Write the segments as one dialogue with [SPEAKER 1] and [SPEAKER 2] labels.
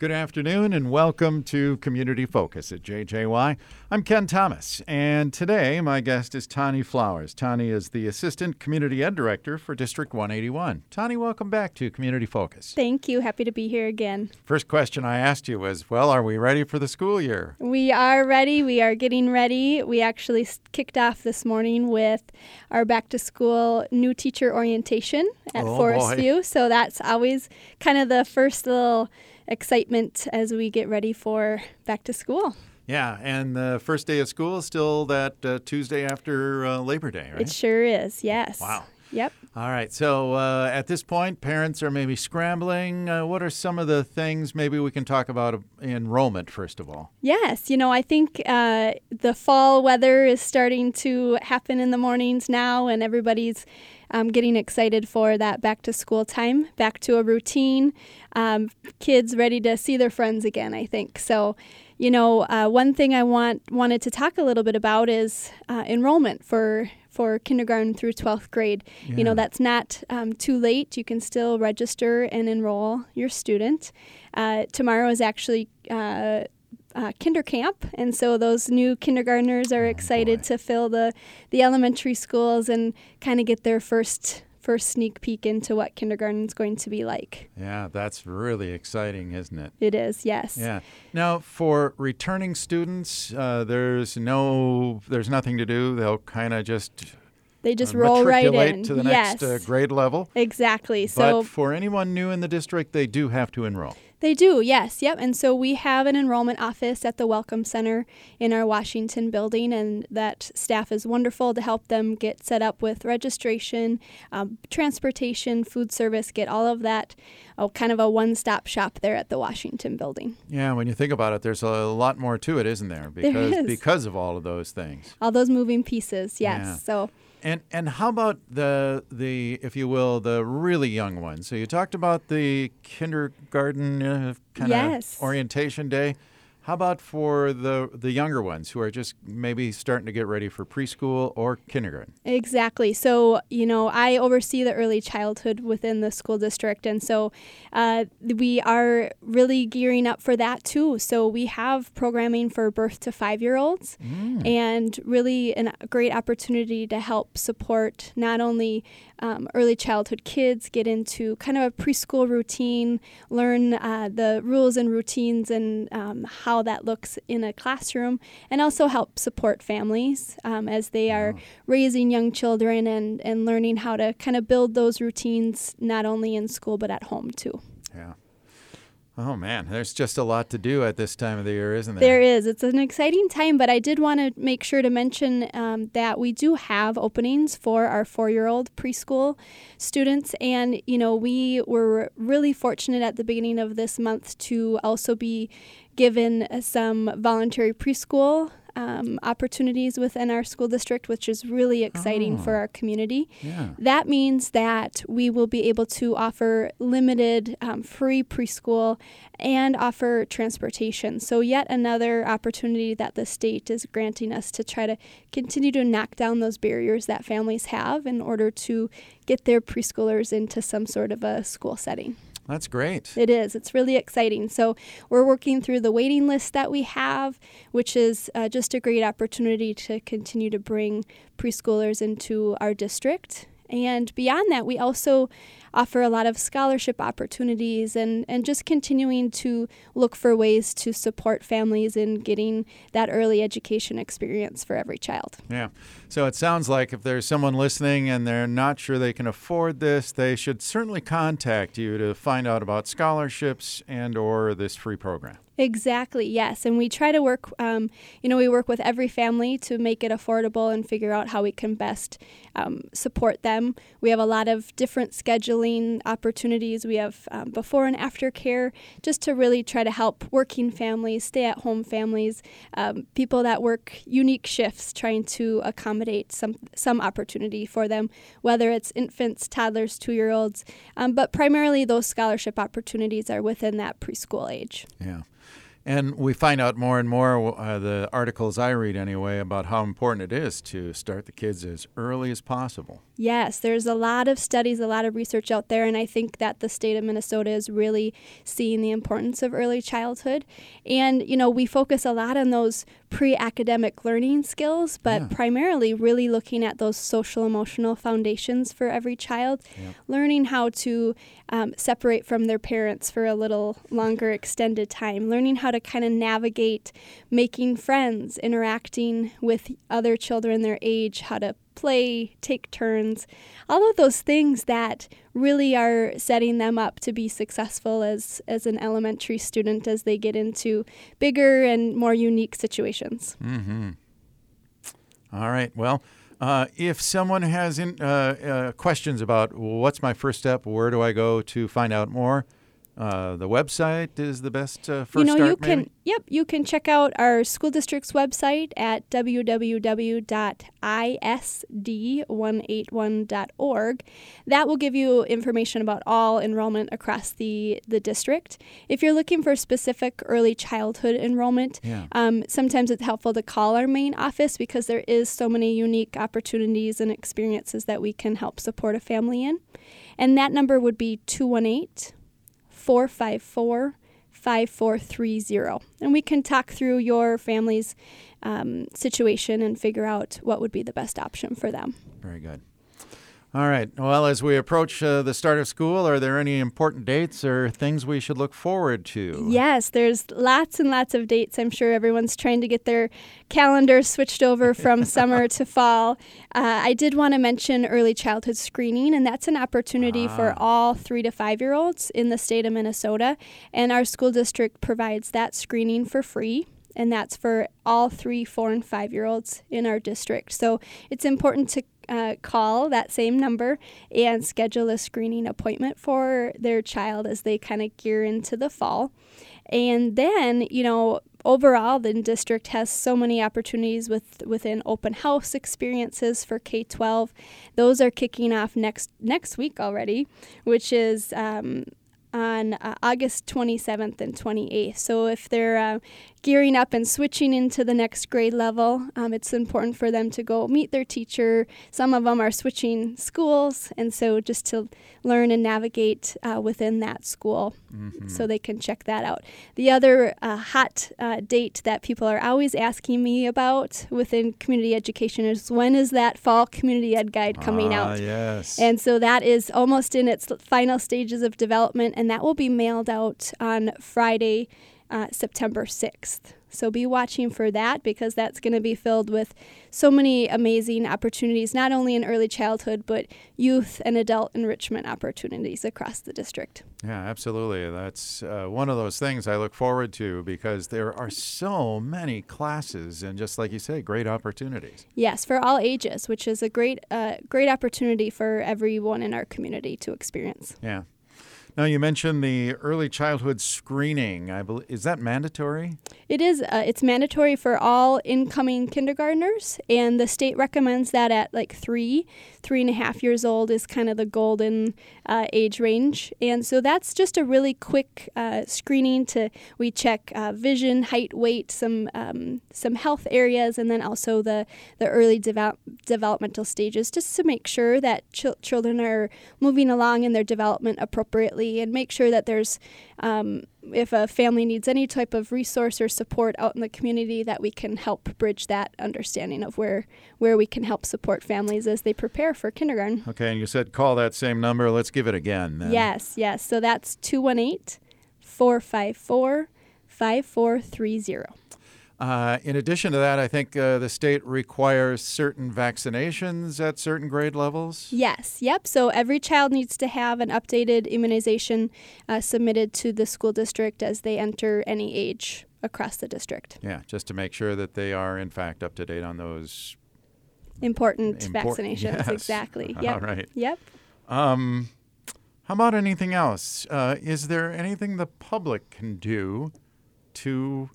[SPEAKER 1] Good afternoon and welcome to Community Focus at JJY. I'm Ken Thomas, and today my guest is Tani Flowers. Tani is the Assistant Community Ed Director for District 181. Tani, welcome back to Community Focus.
[SPEAKER 2] Thank you. Happy to be here again.
[SPEAKER 1] First question I asked you was, well, are we ready for the school year?
[SPEAKER 2] We are ready. We are getting ready. We actually kicked off this morning with our back to school new teacher orientation at
[SPEAKER 1] Oh,
[SPEAKER 2] Forest
[SPEAKER 1] boy.
[SPEAKER 2] View. So that's always kind of the first little excitement as we get ready for back to school.
[SPEAKER 1] Yeah, and the first day of school is still that uh, Tuesday after uh, Labor Day, right?
[SPEAKER 2] It sure is. Yes.
[SPEAKER 1] Wow.
[SPEAKER 2] Yep.
[SPEAKER 1] All right. So uh, at this point, parents are maybe scrambling. Uh, what are some of the things maybe we can talk about uh, enrollment first of all?
[SPEAKER 2] Yes, you know, I think uh, the fall weather is starting to happen in the mornings now, and everybody's um, getting excited for that back to school time, back to a routine. Um, kids ready to see their friends again, I think. So, you know, uh, one thing I want wanted to talk a little bit about is uh, enrollment for for kindergarten through 12th grade. You know, that's not um, too late. You can still register and enroll your student. Uh, tomorrow is actually uh, uh, kinder camp, and so those new kindergartners are excited
[SPEAKER 1] boy.
[SPEAKER 2] to fill the the elementary schools and kind of get their first first sneak peek into what kindergarten is going to be like.
[SPEAKER 1] Yeah, that's really exciting, isn't it?
[SPEAKER 2] It is, yes.
[SPEAKER 1] Yeah. Now, for returning students, uh, there's no, there's nothing to do. They'll kind of just
[SPEAKER 2] They just
[SPEAKER 1] uh,
[SPEAKER 2] roll right in.
[SPEAKER 1] to the
[SPEAKER 2] yes,
[SPEAKER 1] next uh, grade level.
[SPEAKER 2] exactly.
[SPEAKER 1] but
[SPEAKER 2] So
[SPEAKER 1] for anyone new in the district, they do have to enroll.
[SPEAKER 2] They do, yes, yep. And so we have an enrollment office at the Welcome Center in our Washington building, and that staff is wonderful to help them get set up with registration, um, transportation, food service, get all of that, oh, kind of a one stop shop there at the Washington building.
[SPEAKER 1] Yeah, when you think about it, there's a lot more to it, isn't there?
[SPEAKER 2] There
[SPEAKER 1] Because
[SPEAKER 2] is.
[SPEAKER 1] because of all of those things.
[SPEAKER 2] All those moving pieces, yes.
[SPEAKER 1] Yeah.
[SPEAKER 2] So
[SPEAKER 1] And and how about the the if you will the really young ones? So you talked about the kindergarten uh, kind of
[SPEAKER 2] Yes.
[SPEAKER 1] orientation day. How about for the the younger ones who are just maybe starting to get ready for preschool or kindergarten?
[SPEAKER 2] Exactly. So, you know, I oversee the early childhood within the school district. And so uh, we are really gearing up for that too. So we have programming for birth to five year olds and really an- a great opportunity to help support not only um, early childhood kids get into kind of a preschool routine, learn uh, the rules and routines and um, how that looks in a classroom, and also help support families um, as they are raising young children and, and learning how to kind of build those routines not only in school but at home too.
[SPEAKER 1] Yeah. Oh man, there's just a lot to do at this time of the year, isn't
[SPEAKER 2] There
[SPEAKER 1] there?
[SPEAKER 2] is. It's an exciting time, but I did want to make sure to mention um, that we do have openings for our four year old preschool students. And, you know, we were really fortunate at the beginning of this month to also be given uh, some voluntary preschool. Um, opportunities within our school district, which is really exciting for our community.
[SPEAKER 1] Yeah.
[SPEAKER 2] That means that we will be able to offer limited um, free preschool and offer transportation. So, yet another opportunity that the state is granting us to try to continue to knock down those barriers that families have in order to get their preschoolers into some sort of a school setting.
[SPEAKER 1] That's great.
[SPEAKER 2] It is. It's really exciting. So we're working through the waiting list that we have, which is uh, just a great opportunity to continue to bring preschoolers into our district. And beyond that, we also offer a lot of scholarship opportunities and, and just continuing to look for ways to support families in getting that early education experience for every child.
[SPEAKER 1] Yeah. So it sounds like if there's someone listening and they're not sure they can afford this, they should certainly contact you to find out about scholarships and or this free program.
[SPEAKER 2] Exactly, yes. And we try to work, um, you know, we work with every family to make it affordable and figure out how we can best um, support them. We have a lot of different scheduling opportunities. We have um, before and after care just to really try to help working families, stay at home families, um, people that work unique shifts, trying to accommodate some, some opportunity for them, whether it's infants, toddlers, two year olds, um, but primarily those scholarship opportunities are within that preschool age.
[SPEAKER 1] Yeah. And we find out more and more, uh, the articles I read anyway, about how important it is to start the kids as early as possible.
[SPEAKER 2] Yes, there's a lot of studies, a lot of research out there, and I think that the state of Minnesota is really seeing the importance of early childhood. And, you know, we focus a lot on those pre academic learning skills, but yeah. primarily really looking at those social emotional foundations for every child, yeah. learning how to um, separate from their parents for a little longer extended time, learning how to kind of navigate making friends, interacting with other children their age, how to play, take turns, all of those things that really are setting them up to be successful as, as an elementary student as they get into bigger and more unique situations.
[SPEAKER 1] Mm-hmm. All right. Well, uh, if someone has in, uh, uh, questions about what's my first step, where do I go to find out more? Uh, the website is the best uh, first
[SPEAKER 2] you know,
[SPEAKER 1] start,
[SPEAKER 2] you can,
[SPEAKER 1] maybe?
[SPEAKER 2] Yep, you can check out our school district's website at www.isd181.org. That will give you information about all enrollment across the, the district. If you're looking for specific early childhood enrollment, yeah. um, sometimes it's helpful to call our main office because there is so many unique opportunities and experiences that we can help support a family in. And that number would be 218- 454 5430. And we can talk through your family's um, situation and figure out what would be the best option for them.
[SPEAKER 1] Very good. All right. Well, as we approach uh, the start of school, are there any important dates or things we should look forward to?
[SPEAKER 2] Yes, there's lots and lots of dates. I'm sure everyone's trying to get their calendar switched over from summer to fall. Uh, I did want to mention early childhood screening, and that's an opportunity ah. for all three to five year olds in the state of Minnesota. And our school district provides that screening for free and that's for all three, four, and five year olds in our district. So it's important to uh, call that same number and schedule a screening appointment for their child as they kind of gear into the fall. And then, you know, overall the district has so many opportunities with within open house experiences for K-12. Those are kicking off next next week already, which is um, on uh, August 27th and 28th. So if they're uh, gearing up and switching into the next grade level, um, it's important for them to go meet their teacher. Some of them are switching schools, and so just to learn and navigate uh, within that school mm-hmm. so they can check that out. The other uh, hot uh, date that people are always asking me about within community education is when is that fall community ed guide coming
[SPEAKER 1] ah,
[SPEAKER 2] out?
[SPEAKER 1] Yes.
[SPEAKER 2] And so that is almost in its final stages of development, and that will be mailed out on Friday uh, September 6th. So be watching for that because that's going to be filled with so many amazing opportunities, not only in early childhood, but youth and adult enrichment opportunities across the district.
[SPEAKER 1] Yeah, absolutely. That's uh, one of those things I look forward to because there are so many classes and, just like you say, great opportunities.
[SPEAKER 2] Yes, for all ages, which is a great, uh, great opportunity for everyone in our community to experience.
[SPEAKER 1] Yeah. Now you mentioned the early childhood screening. I believe is that mandatory?
[SPEAKER 2] It is. Uh, it's mandatory for all incoming kindergartners, and the state recommends that at like three, three and a half years old is kind of the golden uh, age range. And so that's just a really quick uh, screening to we check uh, vision, height, weight, some um, some health areas, and then also the the early develop, developmental stages, just to make sure that ch- children are moving along in their development appropriately and make sure that there's um, if a family needs any type of resource or support out in the community that we can help bridge that understanding of where where we can help support families as they prepare for kindergarten.
[SPEAKER 1] Okay, and you said call that same number. Let's give it again. Then.
[SPEAKER 2] Yes, yes. So that's 218 454 5430.
[SPEAKER 1] Uh, in addition to that, I think uh, the state requires certain vaccinations at certain grade levels.
[SPEAKER 2] Yes, yep. So every child needs to have an updated immunization uh, submitted to the school district as they enter any age across the district.
[SPEAKER 1] Yeah, just to make sure that they are, in fact, up to date on those
[SPEAKER 2] important, vaccinations.
[SPEAKER 1] Yes.
[SPEAKER 2] Exactly. Yep.
[SPEAKER 1] All right.
[SPEAKER 2] Yep.
[SPEAKER 1] Um, How about anything else? Uh, is there anything the public can do to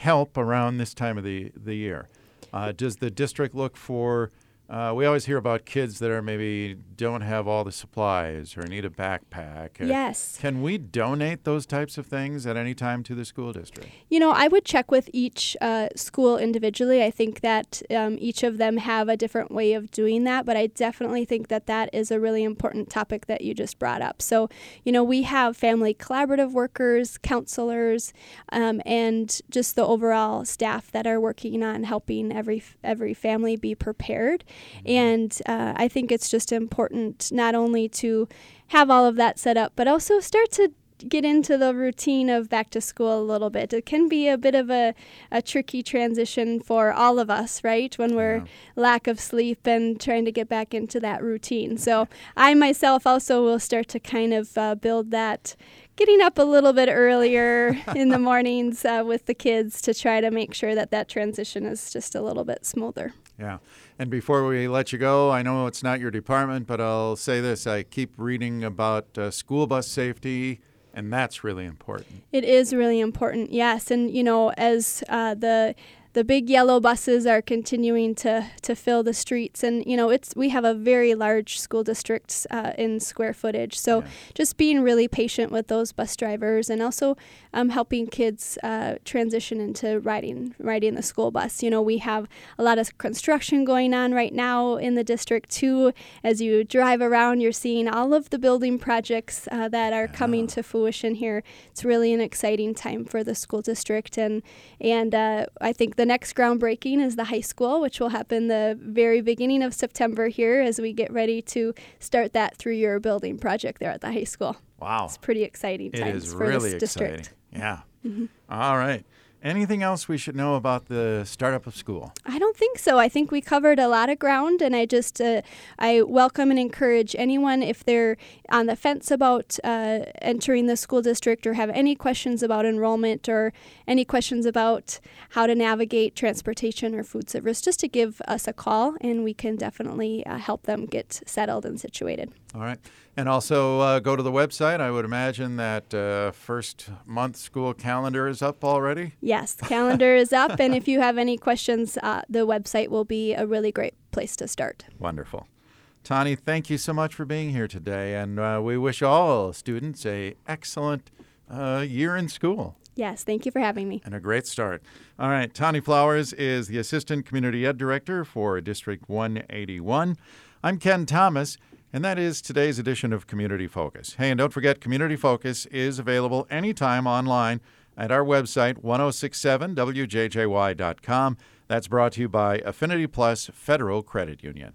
[SPEAKER 1] help around this time of the, the year? Uh, does the district look for uh, we always hear about kids that are maybe don't have all the supplies or need a backpack.
[SPEAKER 2] Uh, yes.
[SPEAKER 1] Can we donate those types of things at any time to the school district?
[SPEAKER 2] You know, I would check with each uh, school individually. I think that um, each of them have a different way of doing that, but I definitely think that that is a really important topic that you just brought up. So, you know, we have family collaborative workers, counselors, um, and just the overall staff that are working on helping every every family be prepared. And uh, I think it's just important not only to have all of that set up, but also start to get into the routine of back to school a little bit. It can be a bit of a, a tricky transition for all of us, right? When we're yeah. lack of sleep and trying to get back into that routine. So I myself also will start to kind of uh, build that getting up a little bit earlier in the mornings uh, with the kids to try to make sure that that transition is just a little bit smoother.
[SPEAKER 1] Yeah. And before we let you go, I know it's not your department, but I'll say this. I keep reading about uh, school bus safety, and that's really important.
[SPEAKER 2] It is really important, yes. And, you know, as uh, the the big yellow buses are continuing to, to fill the streets. And you know it's we have a very large school district uh, in square footage. So yeah. just being really patient with those bus drivers and also um, helping kids uh, transition into riding riding the school bus. You know we have a lot of construction going on right now in the district too. As you drive around you're seeing all of the building projects uh, that are coming to fruition here. It's really an exciting time for the school district and and uh, I think the next groundbreaking is the high school, which will happen the very beginning of September here as we get ready to start that three year building project there at the high school.
[SPEAKER 1] Wow.
[SPEAKER 2] It's pretty exciting times for
[SPEAKER 1] really
[SPEAKER 2] this district.
[SPEAKER 1] Exciting. Yeah. Mm-hmm. All right. Anything else we should know about the startup of school?
[SPEAKER 2] I don't think so. I think we covered a lot of ground, and I just uh, I welcome and encourage anyone if they're on the fence about uh, entering the school district or have any questions about enrollment or any questions about how to navigate transportation or food service, just to give us a call, and we can definitely uh, help them get settled and situated.
[SPEAKER 1] All right. And also uh, go to the website. I would imagine that uh, first month school calendar is up already.
[SPEAKER 2] Yes, the calendar is up. And if you have any questions, uh, the website will be a really great place to start.
[SPEAKER 1] Wonderful. Tani, thank you so much for being here today. And uh, we wish all students a excellent uh, year in school.
[SPEAKER 2] Yes, thank you for having me.
[SPEAKER 1] And a great start. All right, Tani Flowers is the Assistant Community Ed Director for District 181. I'm Ken Thomas. And that is today's edition of Community Focus. Hey, and don't forget, Community Focus is available anytime online at our website, 1067wjjy.com. That's brought to you by Affinity Plus Federal Credit Union.